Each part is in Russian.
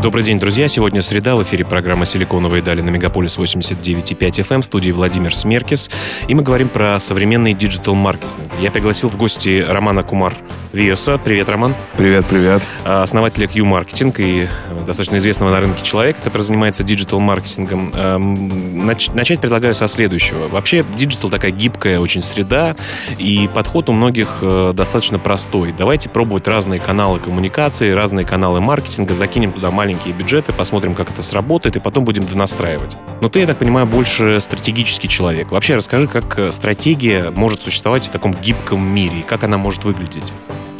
Добрый день, друзья. Сегодня среда. В эфире программа «Силиконовые дали» на Мегаполис 89.5 FM в студии Владимир Смеркис. И мы говорим про современный диджитал-маркетинг. Я пригласил в гости Романа Кумар Виаса. Привет, Роман. Привет, привет. А, основателя Qmarketing и достаточно известного на рынке человека, который занимается диджитал-маркетингом. Эм, начать предлагаю со следующего. Вообще, диджитал такая гибкая очень среда, и подход у многих э, достаточно простой. Давайте пробовать разные каналы коммуникации, разные каналы маркетинга, закинем туда маленькие маленькие бюджеты, посмотрим, как это сработает, и потом будем донастраивать. Но ты, я так понимаю, больше стратегический человек. Вообще расскажи, как э, стратегия может существовать в таком гибком мире, и как она может выглядеть?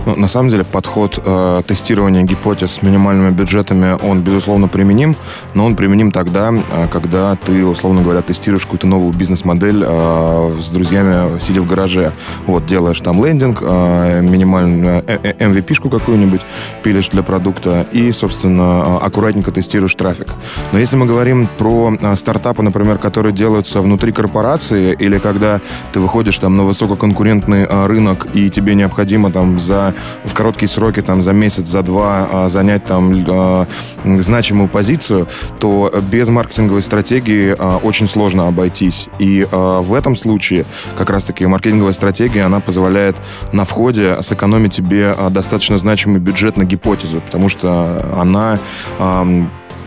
Ну, на самом деле подход э, тестирования гипотез с минимальными бюджетами, он, безусловно, применим, но он применим тогда, э, когда ты, условно говоря, тестируешь какую-то новую бизнес-модель э, с друзьями, сидя в гараже. Вот, делаешь там лендинг, э, минимальную э, MVP-шку э, какую-нибудь, пилишь для продукта и, собственно, э, аккуратненько тестируешь трафик. Но если мы говорим про э, стартапы, например, которые делаются внутри корпорации, или когда ты выходишь там на высококонкурентный э, рынок, и тебе необходимо там за в короткие сроки, там, за месяц, за два а, занять там а, значимую позицию, то без маркетинговой стратегии а, очень сложно обойтись. И в этом случае как раз-таки маркетинговая стратегия, она позволяет на входе сэкономить тебе достаточно значимый бюджет на гипотезу, потому что она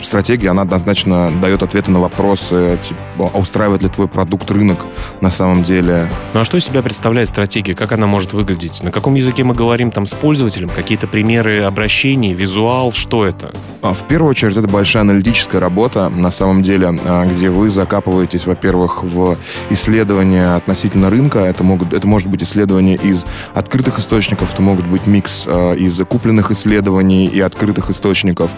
стратегия, она однозначно дает ответы на вопросы, типа, а устраивает ли твой продукт рынок на самом деле. Ну а что из себя представляет стратегия? Как она может выглядеть? На каком языке мы говорим там с пользователем? Какие-то примеры обращений, визуал? Что это? А, в первую очередь, это большая аналитическая работа, на самом деле, а, где вы закапываетесь, во-первых, в исследования относительно рынка. Это, могут, это может быть исследование из открытых источников, это могут быть микс из закупленных исследований и открытых источников.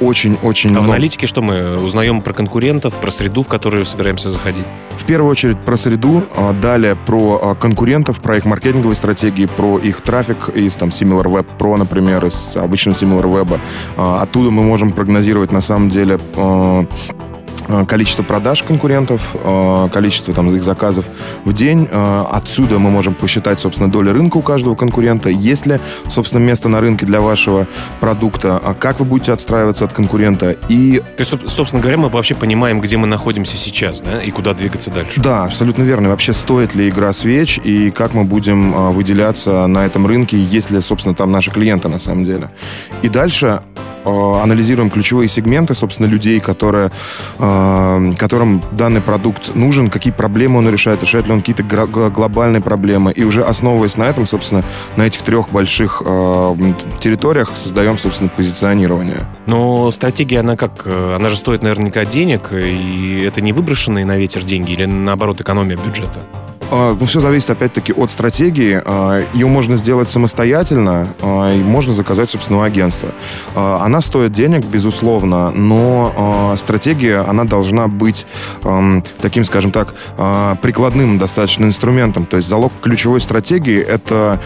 Очень-очень очень а много. в аналитике что мы узнаем про конкурентов, про среду, в которую собираемся заходить? В первую очередь про среду, а далее про а, конкурентов, про их маркетинговые стратегии, про их трафик из там SimilarWeb Pro, например, из обычного SimilarWeb. А, оттуда мы можем прогнозировать на самом деле количество продаж конкурентов, э, количество там их заказов в день. Э, отсюда мы можем посчитать, собственно, долю рынка у каждого конкурента. Есть ли, собственно, место на рынке для вашего продукта? А как вы будете отстраиваться от конкурента? И... То есть, собственно говоря, мы вообще понимаем, где мы находимся сейчас, да, и куда двигаться дальше. Да, абсолютно верно. вообще, стоит ли игра свеч, и как мы будем выделяться на этом рынке, есть ли, собственно, там наши клиенты на самом деле. И дальше Э, анализируем ключевые сегменты, собственно, людей, которые, э, которым данный продукт нужен, какие проблемы он решает, решает ли он какие-то глобальные проблемы. И уже основываясь на этом, собственно, на этих трех больших э, территориях создаем, собственно, позиционирование. Но стратегия, она как? Она же стоит наверняка денег, и это не выброшенные на ветер деньги или, наоборот, экономия бюджета? А, ну, все зависит, опять-таки, от стратегии. А, Ее можно сделать самостоятельно, а, и можно заказать собственного агентства. Она стоит денег, безусловно, но стратегия, она должна быть таким, скажем так, прикладным достаточно инструментом. То есть залог ключевой стратегии — это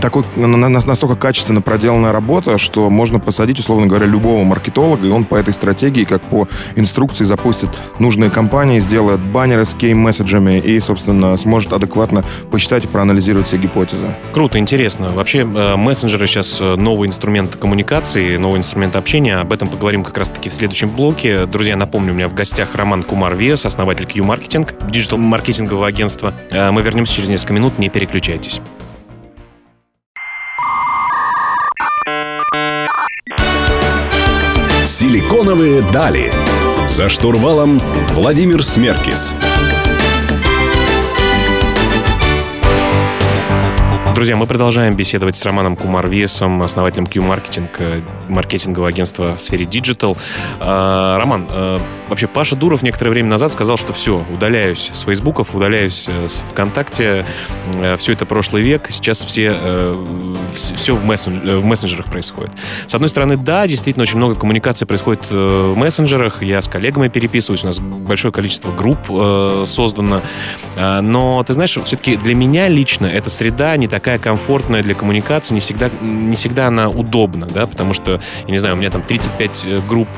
такой настолько качественно проделанная работа, что можно посадить, условно говоря, любого маркетолога, и он по этой стратегии, как по инструкции, запустит нужные компании, сделает баннеры с кей-месседжами и, собственно, сможет адекватно посчитать и проанализировать все гипотезы. Круто, интересно. Вообще, э, мессенджеры сейчас э, новый инструмент коммуникации, новый инструмент общения. Об этом поговорим как раз-таки в следующем блоке. Друзья, напомню, у меня в гостях Роман Кумар Вес, основатель Q-маркетинг, диджитал-маркетингового агентства. Э, мы вернемся через несколько минут, не переключайтесь. Силиконовые дали. За штурвалом Владимир Смеркис. Друзья, мы продолжаем беседовать с Романом Кумарвесом, основателем Q-маркетинг, маркетингового агентства в сфере Digital. А, Роман, а, вообще Паша Дуров некоторое время назад сказал, что все, удаляюсь с Фейсбуков, удаляюсь э, с ВКонтакте, э, все это прошлый век, сейчас все, э, все в, мессенджер, в мессенджерах происходит. С одной стороны, да, действительно очень много коммуникации происходит в мессенджерах, я с коллегами переписываюсь, у нас большое количество групп создано, но ты знаешь, все-таки для меня лично эта среда не такая комфортная для коммуникации, не всегда, не всегда она удобна, да, потому что, я не знаю, у меня там 35 групп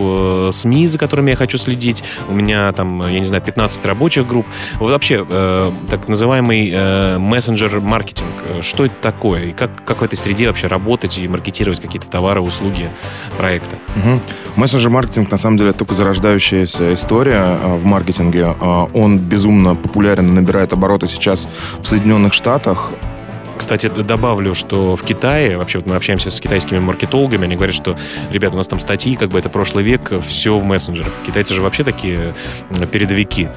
СМИ, за которыми я хочу следить, у меня там, я не знаю, 15 рабочих групп. Вообще, э, так называемый э, мессенджер-маркетинг, э, что это такое? И как, как в этой среде вообще работать и маркетировать какие-то товары, услуги, проекты? Мессенджер-маркетинг, на самом деле, только зарождающаяся история э, в маркетинге. Он безумно популярен, набирает обороты сейчас в Соединенных Штатах. Кстати, добавлю, что в Китае, вообще вот мы общаемся с китайскими маркетологами, они говорят, что, ребята, у нас там статьи, как бы это прошлый век, все в мессенджерах. Китайцы же вообще такие передовики.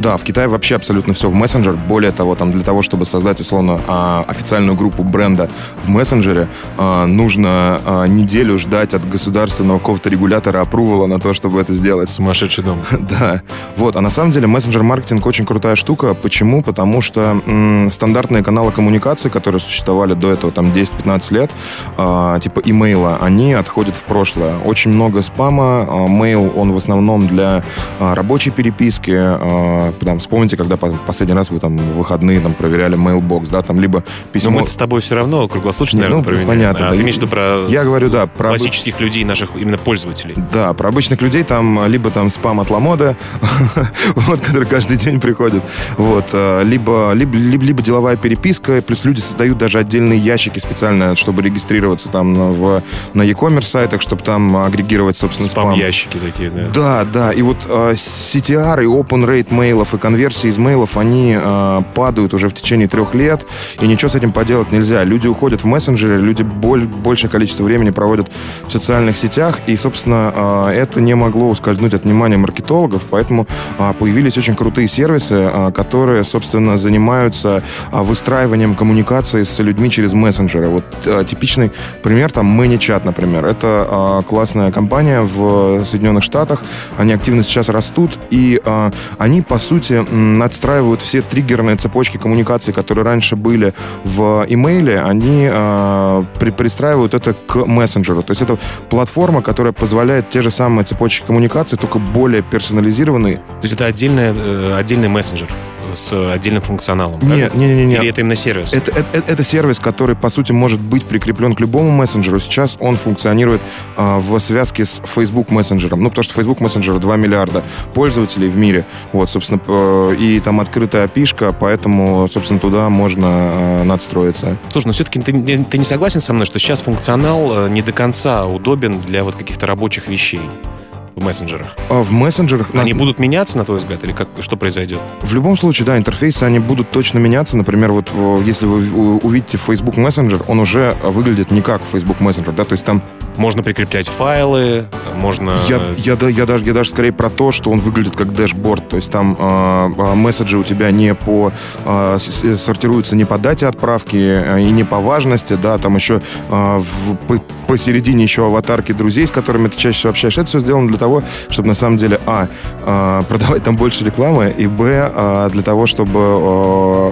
Да, в Китае вообще абсолютно все в мессенджер. Более того, там для того, чтобы создать, условно, а, официальную группу бренда в мессенджере, а, нужно а, неделю ждать от государственного какого-то регулятора опрувала на то, чтобы это сделать. Сумасшедший дом. Да. Вот. А на самом деле мессенджер-маркетинг очень крутая штука. Почему? Потому что м, стандартные каналы коммуникации, которые существовали до этого там 10-15 лет, типа имейла, они отходят в прошлое. Очень много спама. Мейл, он в основном для рабочей переписки, там, вспомните, когда последний раз вы там в выходные там проверяли mailbox, да, там либо письмо... Но мы с тобой все равно круглосуточно, Не, наверное, ну, проверяем. понятно. А да. ты имеешь в виду про Я говорю, да, про классических людей, наших именно пользователей. Да, про обычных людей там либо там спам от Ламода, вот, который каждый день приходит, вот, э, либо, либо, либо, либо деловая переписка, плюс люди создают даже отдельные ящики специально, чтобы регистрироваться там в, на e-commerce сайтах, чтобы там агрегировать, собственно, спам. Спам-ящики такие, да. Да, да, и вот э, CTR и open rate мейлов и конверсии из мейлов, они э, падают уже в течение трех лет, и ничего с этим поделать нельзя. Люди уходят в мессенджеры, люди боль, большее количество времени проводят в социальных сетях, и, собственно, э, это не могло ускользнуть от внимания маркетологов, поэтому э, появились очень крутые сервисы, э, которые, собственно, занимаются э, выстраиванием коммуникации с людьми через мессенджеры. Вот э, типичный пример, там, ManyChat, например. Это э, классная компания в Соединенных Штатах, они активно сейчас растут, и э, они, по сути, отстраивают все триггерные цепочки коммуникации, которые раньше были в имейле, они э, при, пристраивают это к мессенджеру. То есть это платформа, которая позволяет те же самые цепочки коммуникации, только более персонализированные. То есть это отдельная, э, отдельный мессенджер? С отдельным функционалом. Нет, нет, нет, нет. Или это именно сервис? Это, это, это, это сервис, который, по сути, может быть прикреплен к любому мессенджеру. Сейчас он функционирует э, в связке с Facebook мессенджером. Ну, потому что Facebook мессенджер 2 миллиарда пользователей в мире. Вот, собственно, э, и там открытая пишка, поэтому, собственно, туда можно э, надстроиться. Слушай, но все-таки ты, ты не согласен со мной, что сейчас функционал не до конца удобен для вот каких-то рабочих вещей? В мессенджерах? А в мессенджерах... Они будут меняться, на твой взгляд, или как, что произойдет? В любом случае, да, интерфейсы, они будут точно меняться. Например, вот если вы увидите Facebook Messenger, он уже выглядит не как Facebook Messenger, да, то есть там можно прикреплять файлы, можно... Я, я, я, даже, я даже скорее про то, что он выглядит как дэшборд. То есть там э, месседжи у тебя не по... Э, сортируются не по дате отправки и не по важности, да, там еще э, в, по, посередине еще аватарки друзей, с которыми ты чаще всего общаешься. Это все сделано для того, чтобы на самом деле, а, э, продавать там больше рекламы, и, б, э, для того, чтобы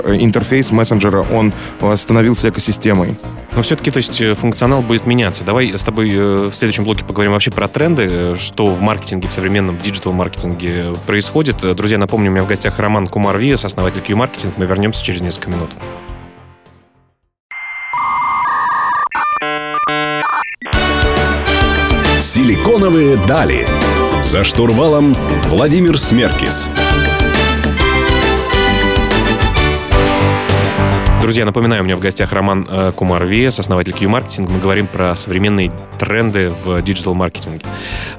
э, интерфейс мессенджера, он становился экосистемой. Но все-таки, то есть, функционал будет меняться. Давай с тобой в следующем блоке поговорим вообще про тренды, что в маркетинге, в современном диджитал-маркетинге происходит. Друзья, напомню, у меня в гостях Роман Кумар Виес, основатель Q-маркетинг. Мы вернемся через несколько минут. Силиконовые дали. За штурвалом Владимир Смеркис. Друзья, напоминаю, у меня в гостях Роман э, Кумар Вес, основатель Q-маркетинга. Мы говорим про современные тренды в диджитал-маркетинге.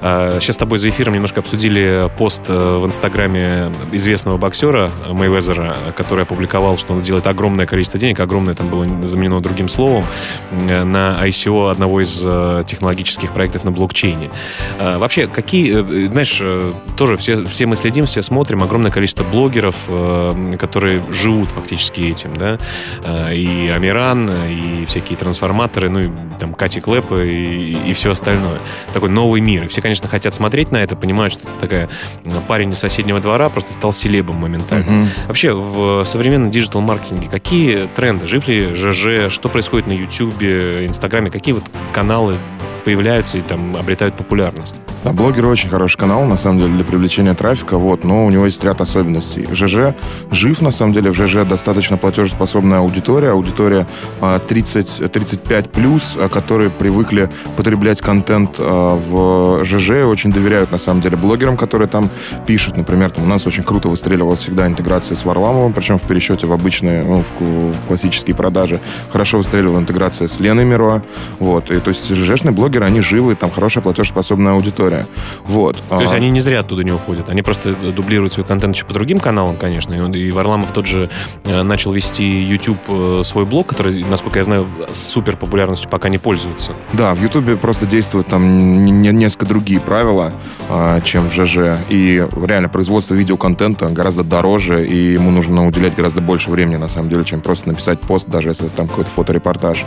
Э, сейчас с тобой за эфиром немножко обсудили пост э, в Инстаграме известного боксера Мейвезера, который опубликовал, что он сделает огромное количество денег, огромное там было заменено другим словом, на ICO одного из технологических проектов на блокчейне. Вообще, какие, знаешь, тоже все, все мы следим, все смотрим, огромное количество блогеров, которые живут фактически этим, да, э, и Амиран, и всякие трансформаторы, ну и там Кати Клэпа и, и все остальное. Такой новый мир. И все, конечно, хотят смотреть на это, понимают, что это такая парень из соседнего двора просто стал селебом моментально. Uh-huh. Вообще, в современном диджитал-маркетинге какие тренды? Жив ли ЖЖ? Что происходит на YouTube, Инстаграме? Какие вот каналы появляются и там обретают популярность. Да, блогер очень хороший канал, на самом деле, для привлечения трафика, вот, но у него есть ряд особенностей. ЖЖ жив, на самом деле, в ЖЖ достаточно платежеспособная аудитория, аудитория 30, 35 плюс, а, которые привыкли потреблять контент а, в ЖЖ, очень доверяют, на самом деле, блогерам, которые там пишут, например, там у нас очень круто выстреливалась всегда интеграция с Варламовым, причем в пересчете в обычные, ну, в, в классические продажи, хорошо выстреливала интеграция с Леной Миро, вот, и то есть ЖЖшный блогер блогеры, они живы, там хорошая платежеспособная аудитория. Вот. То есть а. они не зря оттуда не уходят, они просто дублируют свой контент еще по другим каналам, конечно. И, он, и Варламов тот же э, начал вести YouTube э, свой блог, который, насколько я знаю, супер популярностью пока не пользуется. Да, в YouTube просто действуют там несколько другие правила, а, чем в ЖЖ. И реально производство видеоконтента гораздо дороже, и ему нужно уделять гораздо больше времени, на самом деле, чем просто написать пост, даже если там какой-то фоторепортаж.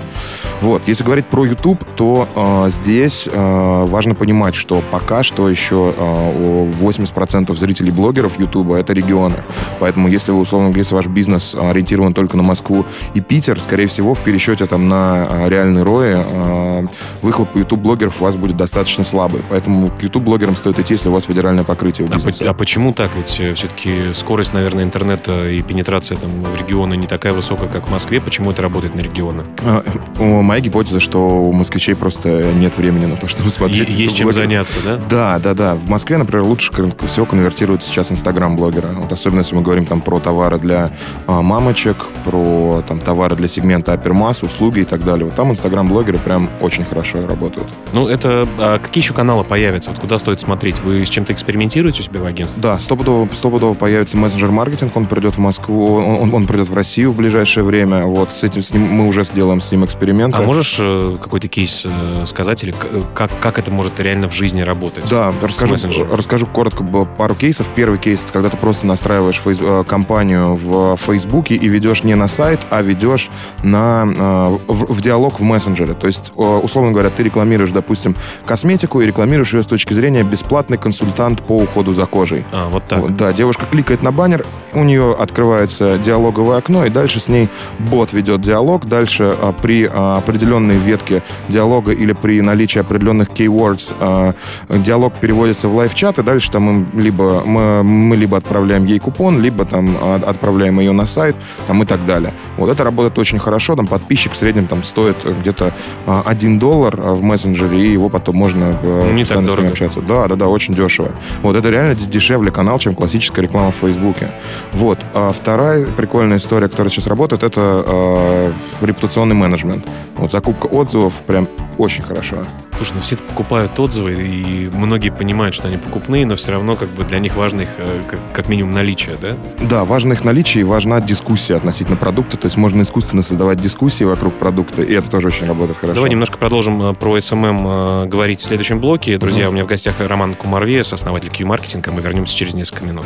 Вот. Если говорить про YouTube, то э, здесь э, важно понимать, что пока что еще э, 80% зрителей блогеров YouTube это регионы. Поэтому если вы, условно, если ваш бизнес ориентирован только на Москву и Питер, скорее всего, в пересчете там на э, реальный рои э, выхлоп YouTube-блогеров у вас будет достаточно слабый. Поэтому к YouTube-блогерам стоит идти, если у вас федеральное покрытие. А, по- а почему так? Ведь э, все-таки скорость, наверное, интернета и пенетрация там в регионы не такая высокая, как в Москве. Почему это работает на регионы? А, моя гипотеза, что у москвичей просто нет времени на то, чтобы смотреть. Есть чем заняться, да? Да, да, да. В Москве, например, лучше всего конвертируют сейчас инстаграм-блогера. Вот особенно если мы говорим там про товары для а, мамочек, про там товары для сегмента апермасс, услуги и так далее. Вот там инстаграм-блогеры прям очень хорошо работают. Ну, это... А какие еще каналы появятся? Вот куда стоит смотреть? Вы с чем-то экспериментируете у себя в агентстве? Да, стопудово, стопудово появится мессенджер-маркетинг. Он придет в Москву, он, он, он придет в Россию в ближайшее время. Вот с этим с ним, мы уже сделаем с ним эксперимент. А можешь э, какой-то кейс э, сказать или как, как это может реально в жизни работать? Да, расскажу, расскажу коротко пару кейсов. Первый кейс — это когда ты просто настраиваешь фейс, э, компанию в Фейсбуке и ведешь не на сайт, а ведешь на, э, в, в диалог в мессенджере. То есть, условно говоря, ты рекламируешь, допустим, косметику и рекламируешь ее с точки зрения бесплатный консультант по уходу за кожей. А, вот так. Да, девушка кликает на баннер, у нее открывается диалоговое окно, и дальше с ней бот ведет диалог. Дальше а, при а, определенной ветке диалога или при наличии определенных keywords э, диалог переводится в лайв-чат, и дальше там им либо мы, мы либо отправляем ей купон, либо там отправляем ее на сайт, там и так далее. Вот это работает очень хорошо, там подписчик в среднем там стоит где-то 1 доллар в мессенджере, и его потом можно э, Не так дорого. общаться. Да, да, да, очень дешево. Вот это реально дешевле канал, чем классическая реклама в Фейсбуке. Вот. А вторая прикольная история, которая сейчас работает, это э, репутационный менеджмент. Вот закупка отзывов прям очень хорошо. Слушай, ну все покупают отзывы, и многие понимают, что они покупные, но все равно как бы для них важно их э, как, как минимум наличие, да? Да, важно их наличие и важна дискуссия относительно продукта. То есть можно искусственно создавать дискуссии вокруг продукта, и это тоже очень работает хорошо. Давай немножко продолжим э, про SMM э, говорить в следующем блоке. Друзья, mm-hmm. у меня в гостях Роман Кумарвес, основатель Q-маркетинга. Мы вернемся через несколько минут.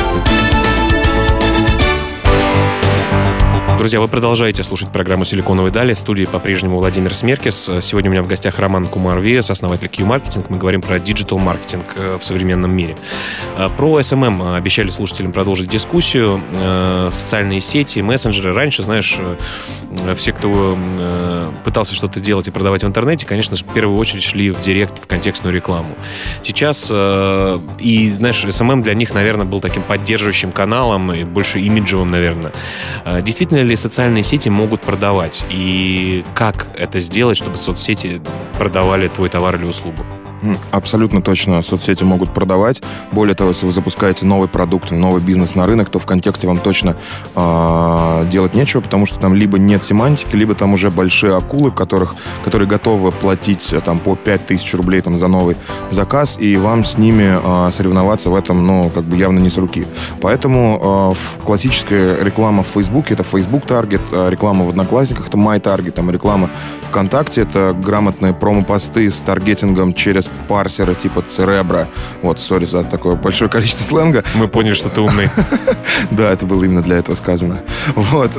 Друзья, вы продолжаете слушать программу «Силиконовые дали». В студии по-прежнему Владимир Смеркис. Сегодня у меня в гостях Роман Кумар Виас, основатель Qmarketing. Мы говорим про диджитал-маркетинг э, в современном мире. Э, про SMM эм обещали слушателям продолжить дискуссию. Э, социальные сети, мессенджеры. Раньше, знаешь, все, кто пытался что-то делать и продавать в интернете, конечно же, в первую очередь шли в директ, в контекстную рекламу. Сейчас, и, знаешь, SMM эм для них, наверное, был таким поддерживающим каналом и больше имиджевым, наверное. Действительно ли ли социальные сети могут продавать? И как это сделать, чтобы соцсети продавали твой товар или услугу? Абсолютно точно соцсети могут продавать. Более того, если вы запускаете новый продукт, новый бизнес на рынок, то в контексте вам точно э, делать нечего, потому что там либо нет семантики, либо там уже большие акулы, которых, которые готовы платить э, там, по 5000 рублей там, за новый заказ, и вам с ними э, соревноваться в этом, ну, как бы явно не с руки. Поэтому э, классическая реклама в Фейсбуке это Facebook таргет, реклама в Одноклассниках это My Target, там реклама ВКонтакте это грамотные промо-посты с таргетингом через парсеры типа Церебра. Вот, сори за такое большое количество сленга. Мы поняли, что ты умный. Да, это было именно для этого сказано. Вот.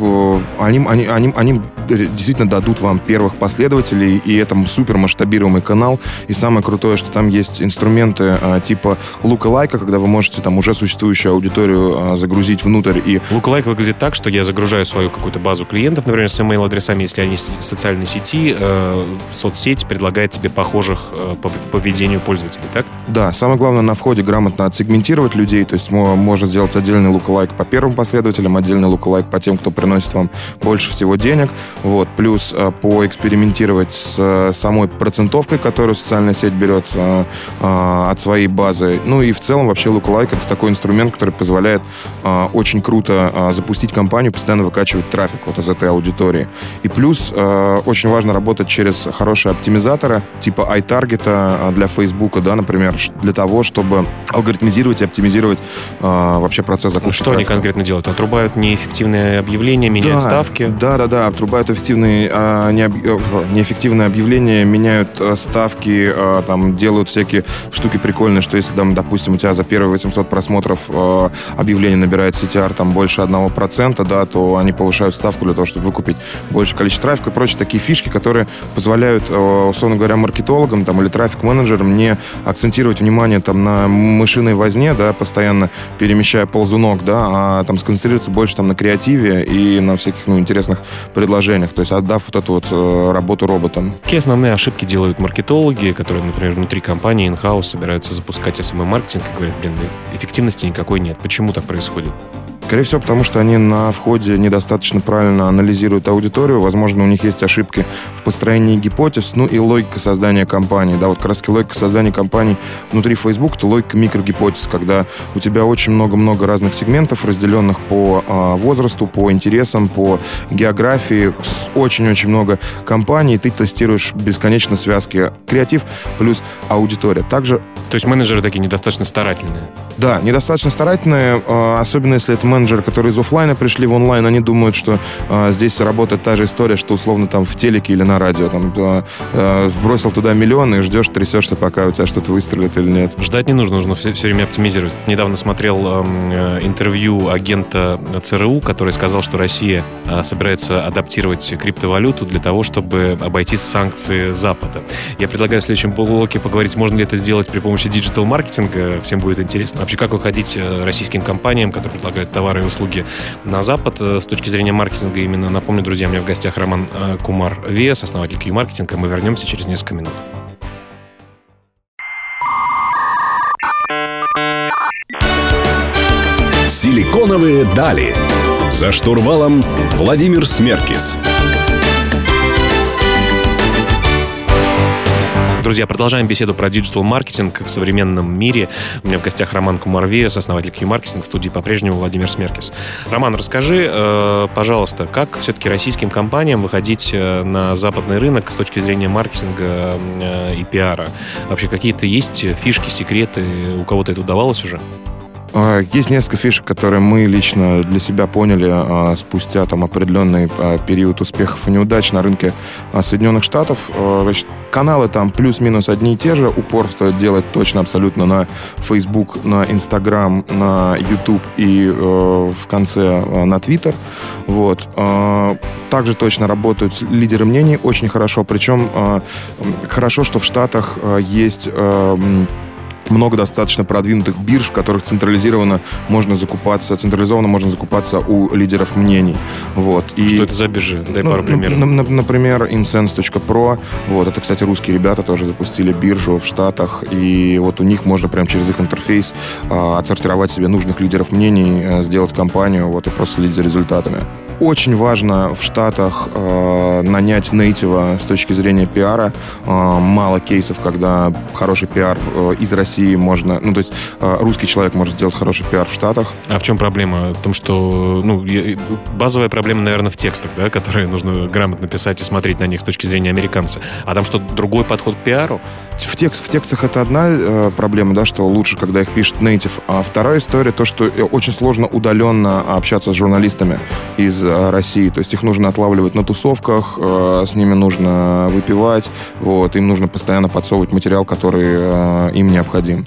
А, они, они, они, они действительно дадут вам первых последователей, и это супер масштабируемый канал. И самое крутое, что там есть инструменты а, типа лайка, когда вы можете там уже существующую аудиторию а, загрузить внутрь. И... Лайк выглядит так, что я загружаю свою какую-то базу клиентов, например, с email-адресами, если они в социальной сети, э, соцсеть предлагает тебе похожих э, по поведению пользователей, так? Да, самое главное на входе грамотно отсегментировать людей, то есть можно сделать отдельный лайк по первым последователям, отдельный лайк по тем, кто приносит вам больше всего денег, вот, плюс э, поэкспериментировать с э, самой процентовкой, которую социальная сеть берет э, от своей базы. Ну и в целом вообще Lookalike это такой инструмент, который позволяет очень круто запустить компанию, постоянно выкачивать трафик вот из этой аудитории. И плюс очень важно работать через хорошие оптимизаторы, типа iTarget для Facebook, да, например, для того, чтобы алгоритмизировать и оптимизировать вообще процесс закупки. Что трафика. они конкретно делают? Отрубают неэффективные объявления, меняют да, ставки? Да, да, да, отрубают эффективные, а, не, неэффективные объявления, меняют а, ставки, а, там, делают всякие штуки прикольные, что если, там, допустим, у тебя за первые 800 просмотров а, объявление набирает CTR там больше 1%, да, то они повышают ставку для того, чтобы выкупить больше количество трафика и прочие такие фишки, которые позволяют, условно говоря, маркетологам там, или трафик-менеджерам не акцентировать внимание там, на мышиной возне, да, постоянно перемещая ползунок, да, а там сконцентрироваться больше там, на креативе и на всяких ну, интересных предложениях, то есть отдав вот эту вот э, работу роботам. Какие основные ошибки делают маркетологи, которые, например, внутри компании in-house собираются запускать SMM-маркетинг и говорят, блин, эффективности никакой нет. Почему так происходит? Скорее всего, потому что они на входе недостаточно правильно анализируют аудиторию. Возможно, у них есть ошибки в построении гипотез, ну и логика создания компании. Да, вот как раз логика создания компании внутри Facebook, это логика микрогипотез, когда у тебя очень много-много разных сегментов, разделенных по э, возрасту, по интересам, по географии, очень-очень много компаний, и ты тестируешь бесконечно связки креатив плюс аудитория. Также... То есть менеджеры такие недостаточно старательные? Да, недостаточно старательные, э, особенно если это менеджеры, которые из офлайна пришли в онлайн, они думают, что э, здесь работает та же история, что условно там в телеке или на радио. Там, э, э, бросил туда миллион и ждешь, трясешься, пока у тебя что-то выстрелит или нет. Ждать не нужно, нужно все, все время оптимизировать. Недавно смотрел эм, э, интервью агента ЦРУ, который сказал, что Россия э, собирается адаптировать криптовалюту для того, чтобы обойти санкции Запада. Я предлагаю в следующем блоке поговорить, можно ли это сделать при помощи диджитал-маркетинга. Всем будет интересно. Вообще, как выходить э, российским компаниям, которые предлагают товары товары и услуги на Запад э, с точки зрения маркетинга именно. Напомню, друзья, у меня в гостях Роман э, Кумар Вес, основатель Q-маркетинга. Мы вернемся через несколько минут. Силиконовые дали. За штурвалом Владимир Смеркис. Друзья, продолжаем беседу про диджитал-маркетинг в современном мире. У меня в гостях Роман Кумар Виас, основатель Qmarketing, студии по-прежнему Владимир Смеркис. Роман, расскажи, э, пожалуйста, как все-таки российским компаниям выходить э, на западный рынок с точки зрения маркетинга э, и пиара? Вообще какие-то есть фишки, секреты? У кого-то это удавалось уже? А, есть несколько фишек, которые мы лично для себя поняли а, спустя там определенный а, период успехов и неудач на рынке Соединенных Штатов. Значит, каналы там плюс-минус одни и те же. Упор стоит делать точно абсолютно на Facebook, на Instagram, на YouTube и э, в конце на Twitter. Вот. Также точно работают лидеры мнений очень хорошо. Причем хорошо, что в Штатах есть много достаточно продвинутых бирж, в которых централизованно можно закупаться, централизованно можно закупаться у лидеров мнений. Вот. И, Что это за биржи? Дай ну, пару примеров. Например, incense.pro. Вот, это, кстати, русские ребята тоже запустили биржу в Штатах, и вот у них можно прямо через их интерфейс а, отсортировать себе нужных лидеров мнений, а, сделать компанию, вот, и просто следить за результатами. Очень важно в Штатах э, нанять нейтива с точки зрения пиара. Э, мало кейсов, когда хороший пиар э, из России можно... Ну, то есть э, русский человек может сделать хороший пиар в Штатах. А в чем проблема? В том, что ну, базовая проблема, наверное, в текстах, да, которые нужно грамотно писать и смотреть на них с точки зрения американца. А там что, другой подход к пиару? В, текст, в текстах это одна э, проблема, да, что лучше, когда их пишет нейтив. А вторая история, то, что э, очень сложно удаленно общаться с журналистами из России. То есть их нужно отлавливать на тусовках, э, с ними нужно выпивать, вот, им нужно постоянно подсовывать материал, который э, им необходим.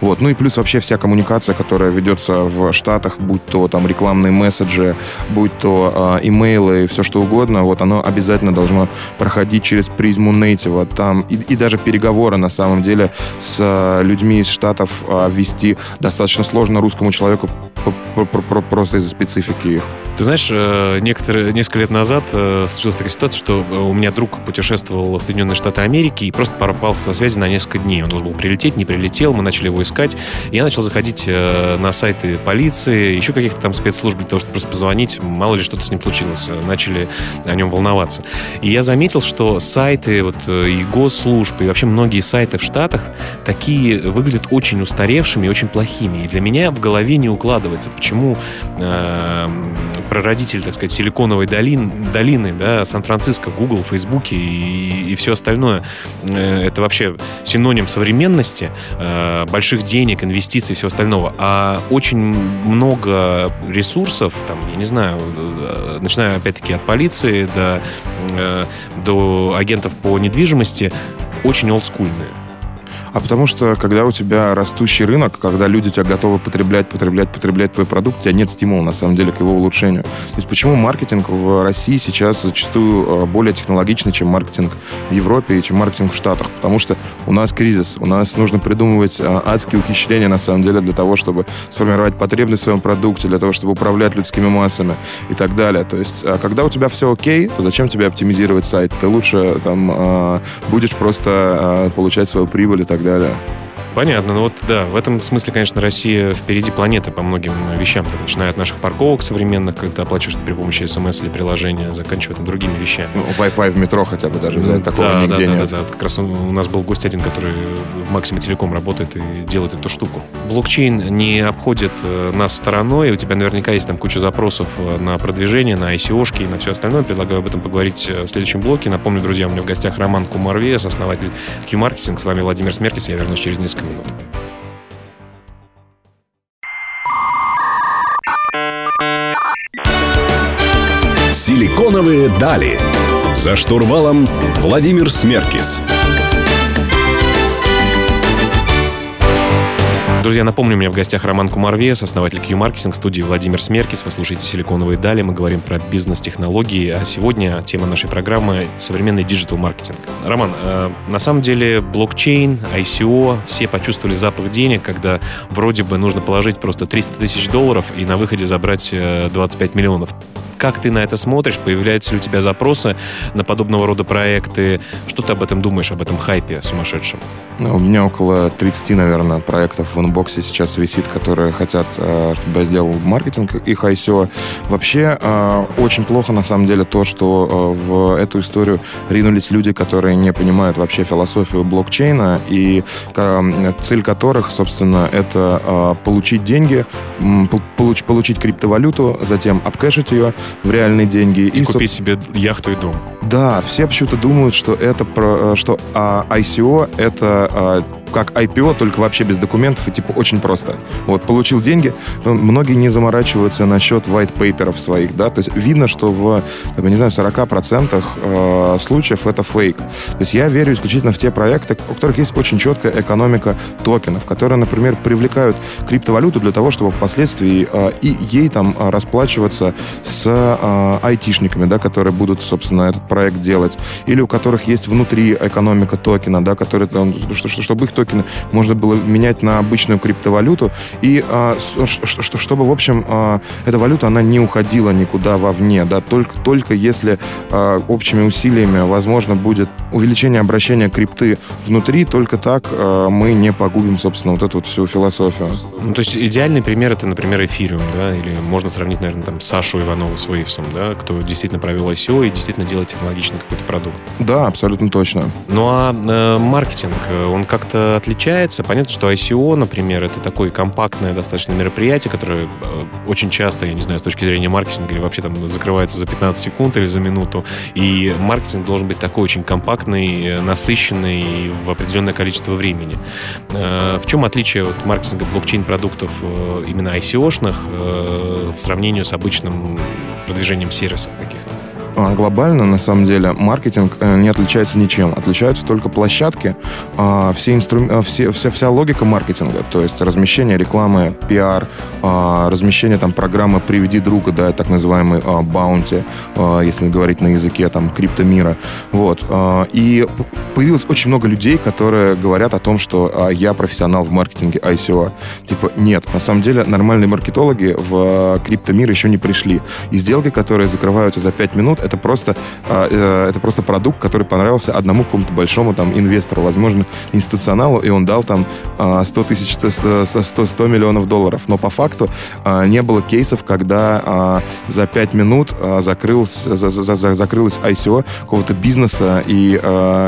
Вот. Ну и плюс вообще вся коммуникация, которая ведется в Штатах, будь то там рекламные месседжи, будь то э, имейлы и все что угодно, вот оно обязательно должно проходить через призму нейтива. Там и, и даже переговоры на самом деле с э, людьми из Штатов э, вести достаточно сложно русскому человеку просто из-за специфики их. Ты знаешь, э, некоторые, несколько лет назад э, случилась такая ситуация, что э, у меня друг путешествовал в Соединенные Штаты Америки и просто пропал со связи на несколько дней. Он должен был прилететь, не прилетел, мы начали его искать. Я начал заходить на сайты полиции, еще каких-то там спецслужб для того, чтобы просто позвонить, мало ли что-то с ним случилось. Начали о нем волноваться. И я заметил, что сайты вот, и госслужб, и вообще многие сайты в Штатах такие выглядят очень устаревшими и очень плохими. И для меня в голове не укладывается, почему э, прародитель, так сказать, силиконовой долин, долины, да, Сан-Франциско, Google, Facebook и, и все остальное, э, это вообще синоним современности, э, больших денег, инвестиций и всего остального. А очень много ресурсов, там, я не знаю, э, начиная опять-таки от полиции до, до агентов по недвижимости, очень олдскульные а потому что, когда у тебя растущий рынок, когда люди тебя готовы потреблять, потреблять, потреблять твой продукт, у тебя нет стимула, на самом деле, к его улучшению. То есть почему маркетинг в России сейчас зачастую э, более технологичный, чем маркетинг в Европе и чем маркетинг в Штатах? Потому что у нас кризис, у нас нужно придумывать э, адские ухищрения, на самом деле, для того, чтобы сформировать потребность в своем продукте, для того, чтобы управлять людскими массами и так далее. То есть, э, когда у тебя все окей, то зачем тебе оптимизировать сайт? Ты лучше там будешь просто получать свою прибыль и так так далее. Понятно. Ну вот, да, в этом смысле, конечно, Россия впереди планеты по многим вещам. Так, начиная от наших парковок современных, когда оплачиваешь при помощи смс или приложения, заканчивая там другими вещами. Ну, Wi-Fi в метро хотя бы даже взять, такого да, нигде да, нет. Да, да, да. Как раз у нас был гость один, который в Максиме Телеком работает и делает эту штуку. Блокчейн не обходит э, нас стороной. У тебя наверняка есть там куча запросов э, на продвижение, на ICO-шки и на все остальное. Предлагаю об этом поговорить э, в следующем блоке. Напомню, друзья, у меня в гостях Роман Кумарвес, основатель Q-Marketing. С вами Владимир Смеркис. Я вернусь через несколько минут. Силиконовые дали. За штурвалом Владимир Смеркис. Друзья, напомню, у меня в гостях Роман Кумар Виас, основатель Qmarketing студии Владимир Смеркис. Вы слушаете «Силиконовые дали». Мы говорим про бизнес-технологии. А сегодня тема нашей программы — современный диджитал-маркетинг. Роман, э, на самом деле блокчейн, ICO, все почувствовали запах денег, когда вроде бы нужно положить просто 300 тысяч долларов и на выходе забрать 25 э, миллионов. Как ты на это смотришь? Появляются ли у тебя запросы на подобного рода проекты? Что ты об этом думаешь, об этом хайпе сумасшедшем? Ну, у меня около 30, наверное, проектов в инбоксе сейчас висит, которые хотят, э, чтобы я сделал маркетинг их ICO. Вообще, э, очень плохо, на самом деле, то, что э, в эту историю ринулись люди, которые не понимают вообще философию блокчейна, и цель которых, собственно, это получить деньги, получить криптовалюту, затем обкэшить ее, в реальные деньги. И, и купить себе яхту и дом. Да, все почему-то думают, что это про, э, что а, ICO это а, как IPO, только вообще без документов и типа очень просто. Вот, получил деньги, многие не заморачиваются насчет white paperов своих, да, то есть видно, что в, там, я не знаю, 40% э, случаев это фейк. То есть я верю исключительно в те проекты, у которых есть очень четкая экономика токенов, которые, например, привлекают криптовалюту для того, чтобы впоследствии э, и ей там расплачиваться с э, айтишниками, да, которые будут, собственно, этот проект делать, или у которых есть внутри экономика токена, да, которые там, чтобы их токены можно было менять на обычную криптовалюту, и а, чтобы, в общем, а, эта валюта, она не уходила никуда вовне, да, только, только если а, общими усилиями возможно будет увеличение обращения крипты внутри, только так мы не погубим, собственно, вот эту вот всю философию. Ну, то есть идеальный пример это, например, эфириум, да, или можно сравнить, наверное, там Сашу Иванова с Вейвсом, да, кто действительно провел ICO и действительно делает технологичный какой-то продукт. Да, абсолютно точно. Ну а э, маркетинг, он как-то отличается? Понятно, что ICO, например, это такое компактное достаточно мероприятие, которое э, очень часто, я не знаю, с точки зрения маркетинга или вообще там закрывается за 15 секунд или за минуту. И маркетинг должен быть такой очень компактный, насыщенный в определенное количество времени. Э, в чем отличие от маркетинга блокчейн-продуктов э, именно ICO-шных в сравнении с обычным продвижением сервисов каких-то? А, глобально, на самом деле, маркетинг э, не отличается ничем. Отличаются только площадки, а, все инстру... А, все, вся, вся логика маркетинга, то есть размещение рекламы, пиар, размещение там программы «Приведи друга», да, так называемый баунти, если говорить на языке там криптомира. Вот. И появилось очень много людей, которые говорят о том, что я профессионал в маркетинге ICO. Типа, нет, на самом деле нормальные маркетологи в криптомир еще не пришли. И сделки, которые закрываются за 5 минут, это просто, а, э, это просто продукт, который понравился одному какому-то большому там инвестору, возможно, институционалу, и он дал там 100 тысяч, 100, 100, 100 миллионов долларов. Но по факту а, не было кейсов, когда а, за 5 минут закрылось, за, за, за, закрылось ICO какого-то бизнеса и...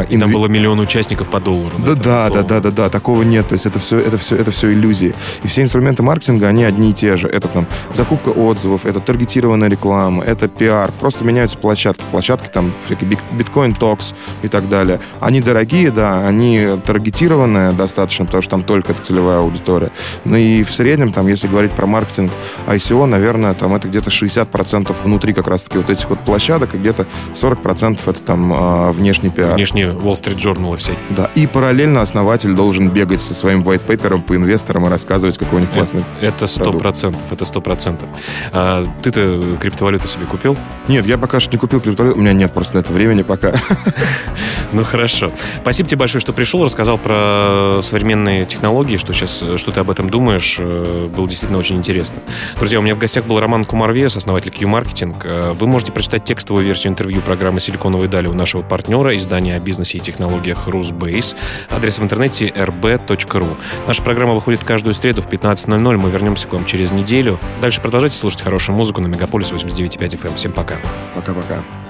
и там было миллион участников по доллару. Да, да, да, да, да, да, такого нет. То есть это все, это все, это все иллюзии. И все инструменты маркетинга, они одни и те же. Это там закупка отзывов, это таргетированная реклама, это пиар. Просто меняются площадки. Площадки там всякие биткоин токс и так далее. Они дорогие, да, они таргетированные достаточно, потому что там только целевая аудитория. Ну и в среднем, там, если говорить про маркетинг ICO, наверное, там это где-то 60% внутри как раз-таки вот этих вот площадок, и где-то 40% это там а, внешний пиар. Внешний Wall Street Journal и все. Да, и параллельно основатель должен бегать со своим white paper по инвесторам и рассказывать, какой у них классный Это сто процентов, это сто процентов. А, ты-то криптовалюту себе купил? Нет, я пока что не купил криптовалюту. У меня нет просто на это времени пока. Ну хорошо. Спасибо тебе большое, что пришел, рассказал про современные технологии, что сейчас, что ты об этом думаешь. Э, было действительно очень интересно. Друзья, у меня в гостях был Роман Кумарвес, основатель Q-Marketing. Э, вы можете прочитать текстовую версию интервью программы «Силиконовые дали» у нашего партнера, издания о бизнесе и технологиях Rusbase. Адрес в интернете rb.ru. Наша программа выходит каждую среду в 15.00. Мы вернемся к вам через неделю. Дальше продолжайте слушать хорошую музыку на Мегаполис 89.5 FM. Всем пока. Пока-пока. Okay.